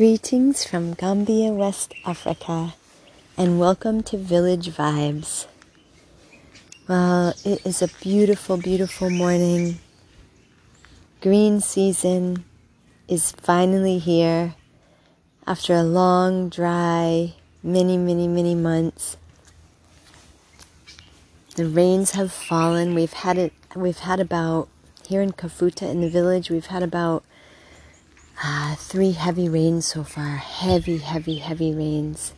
Greetings from Gambia, West Africa, and welcome to Village Vibes. Well, it is a beautiful, beautiful morning. Green season is finally here after a long, dry, many, many, many months. The rains have fallen. We've had it. We've had about here in Kafuta in the village. We've had about uh, three heavy rains so far. Heavy, heavy, heavy rains.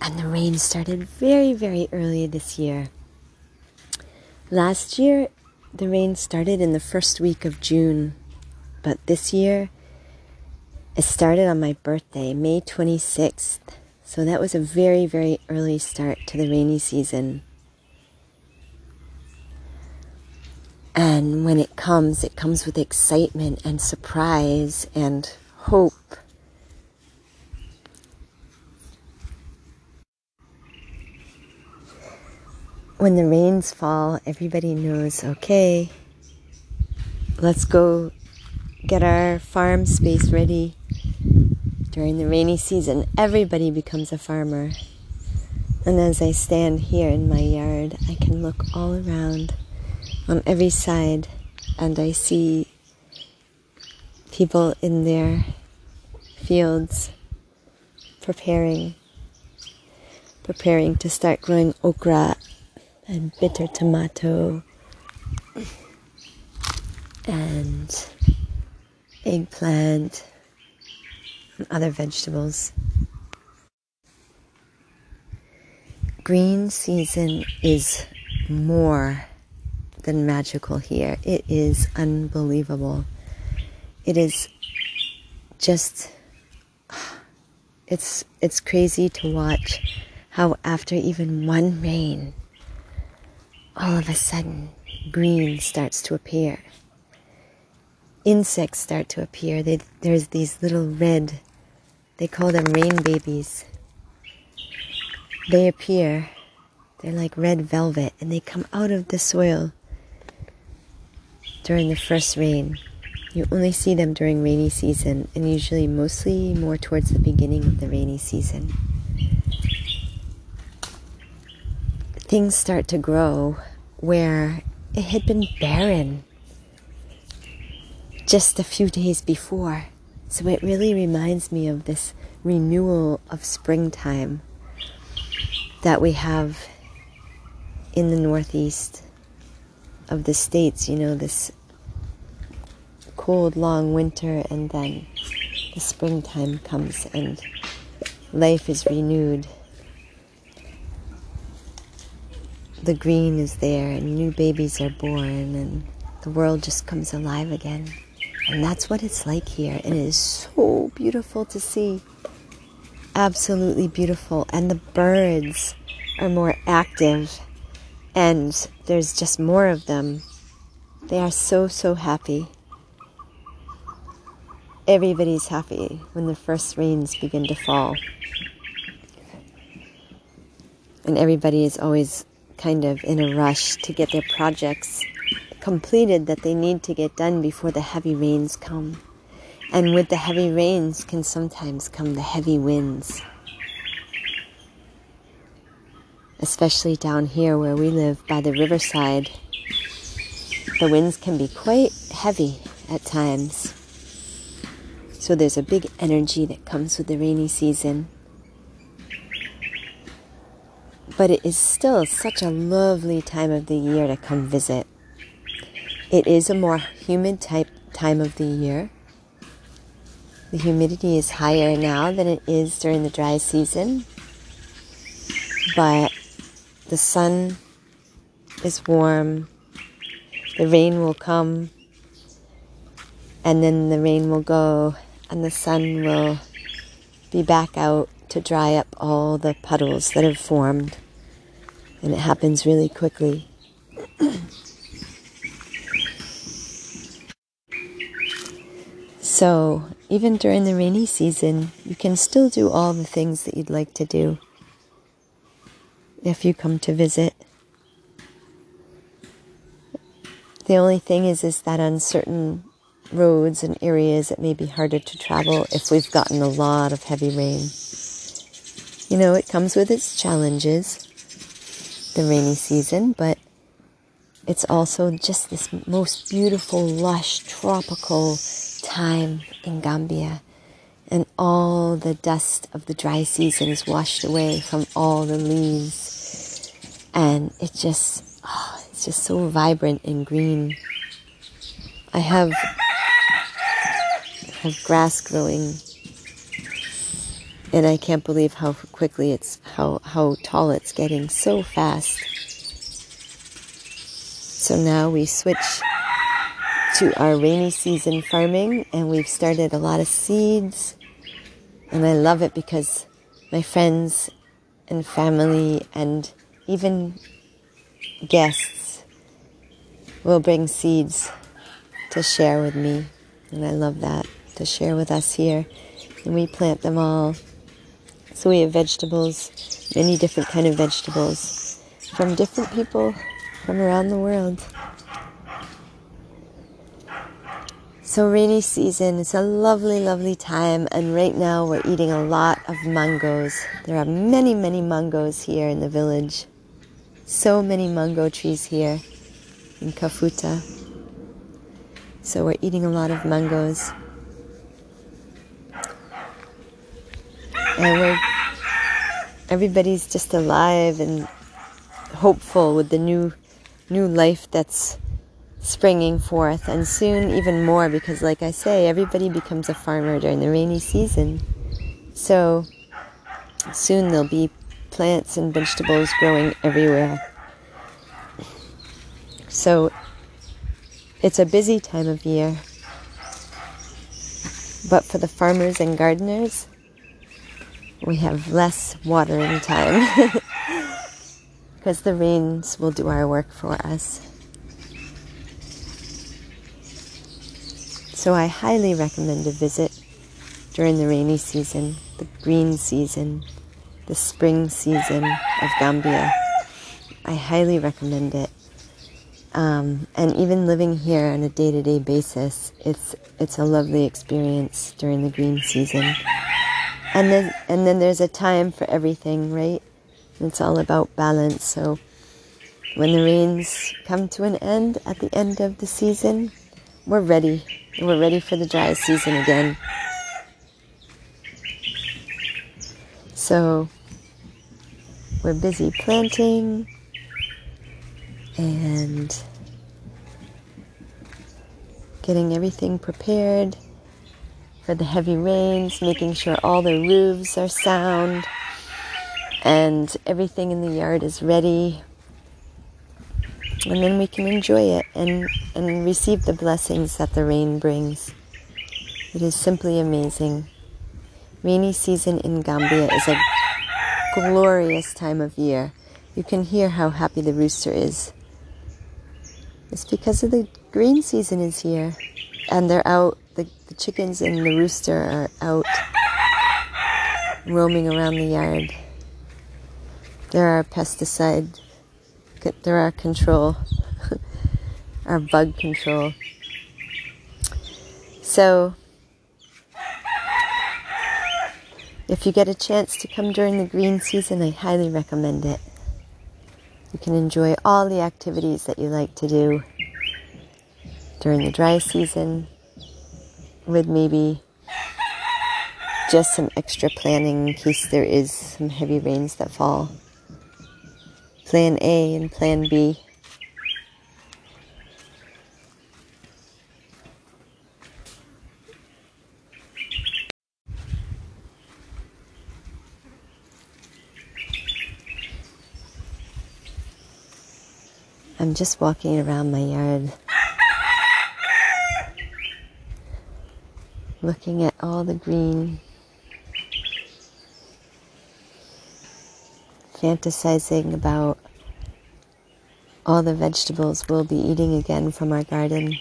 And the rain started very, very early this year. Last year, the rain started in the first week of June. But this year, it started on my birthday, May 26th. So that was a very, very early start to the rainy season. And when it comes, it comes with excitement and surprise and hope. When the rains fall, everybody knows okay, let's go get our farm space ready. During the rainy season, everybody becomes a farmer. And as I stand here in my yard, I can look all around on every side, and I see people in their fields preparing preparing to start growing okra and bitter tomato and eggplant and other vegetables. Green season is more than magical here. It is unbelievable. It is just it's it's crazy to watch how after even one rain all of a sudden green starts to appear. Insects start to appear. They, there's these little red, they call them rain babies. They appear. They're like red velvet and they come out of the soil during the first rain. You only see them during rainy season and usually mostly more towards the beginning of the rainy season. Things start to grow where it had been barren just a few days before. So it really reminds me of this renewal of springtime that we have in the northeast of the states, you know, this cold, long winter, and then the springtime comes and life is renewed. The green is there, and new babies are born, and the world just comes alive again. And that's what it's like here, and it is so beautiful to see. Absolutely beautiful. And the birds are more active and there's just more of them. They are so, so happy. Everybody's happy when the first rains begin to fall. And everybody is always kind of in a rush to get their projects completed that they need to get done before the heavy rains come. And with the heavy rains can sometimes come the heavy winds especially down here where we live by the riverside. The winds can be quite heavy at times. So there's a big energy that comes with the rainy season. But it is still such a lovely time of the year to come visit. It is a more humid type time of the year. The humidity is higher now than it is during the dry season. But the sun is warm, the rain will come, and then the rain will go, and the sun will be back out to dry up all the puddles that have formed. And it happens really quickly. so, even during the rainy season, you can still do all the things that you'd like to do if you come to visit. The only thing is, is that on certain roads and areas that may be harder to travel if we've gotten a lot of heavy rain. You know, it comes with its challenges, the rainy season, but it's also just this most beautiful, lush, tropical time in Gambia. And all the dust of the dry season is washed away from all the leaves. And it just, oh, it's just so vibrant and green. I have, have grass growing. And I can't believe how quickly it's how how tall it's getting so fast. So now we switch to our rainy season farming and we've started a lot of seeds. And I love it because my friends and family and even guests will bring seeds to share with me and I love that to share with us here and we plant them all so we have vegetables, many different kind of vegetables from different people from around the world. So rainy season it's a lovely, lovely time, and right now we're eating a lot of mangoes. There are many, many mangoes here in the village. So many mango trees here in Kafuta. So we're eating a lot of mangoes. And we're everybody's just alive and hopeful with the new new life that's springing forth. And soon even more because like I say everybody becomes a farmer during the rainy season. So soon there'll be plants and vegetables growing everywhere. So it's a busy time of year. But for the farmers and gardeners we have less watering time because the rains will do our work for us. So I highly recommend a visit during the rainy season, the green season, the spring season of Gambia. I highly recommend it. Um, and even living here on a day-to-day basis, it's it's a lovely experience during the green season and then and then there's a time for everything, right? It's all about balance. So when the rains come to an end at the end of the season, we're ready. We're ready for the dry season again. So we're busy planting and getting everything prepared for the heavy rains, making sure all the roofs are sound and everything in the yard is ready. And then we can enjoy it and, and receive the blessings that the rain brings. It is simply amazing. Rainy season in Gambia is a glorious time of year. You can hear how happy the rooster is. It's because of the green season is here and they're out the, the chickens and the rooster are out roaming around the yard. There are pesticide, there are control, our bug control. So, if you get a chance to come during the green season, I highly recommend it. You can enjoy all the activities that you like to do during the dry season with maybe just some extra planning in case there is some heavy rains that fall. Plan A and Plan B. I'm just walking around my yard looking at all the green, fantasizing about all the vegetables we'll be eating again from our garden.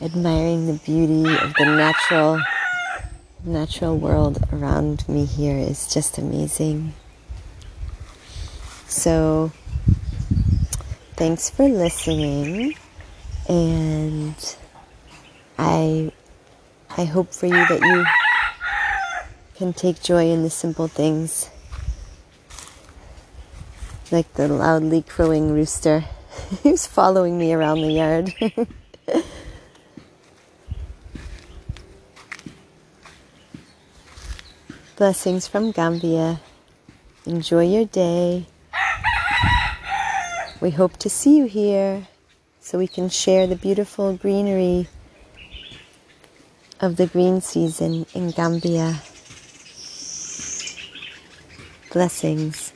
Admiring the beauty of the natural natural world around me here is just amazing. So thanks for listening. And I I hope for you that you can take joy in the simple things. Like the loudly crowing rooster who's following me around the yard. Blessings from Gambia. Enjoy your day. We hope to see you here so we can share the beautiful greenery of the green season in Gambia. Blessings.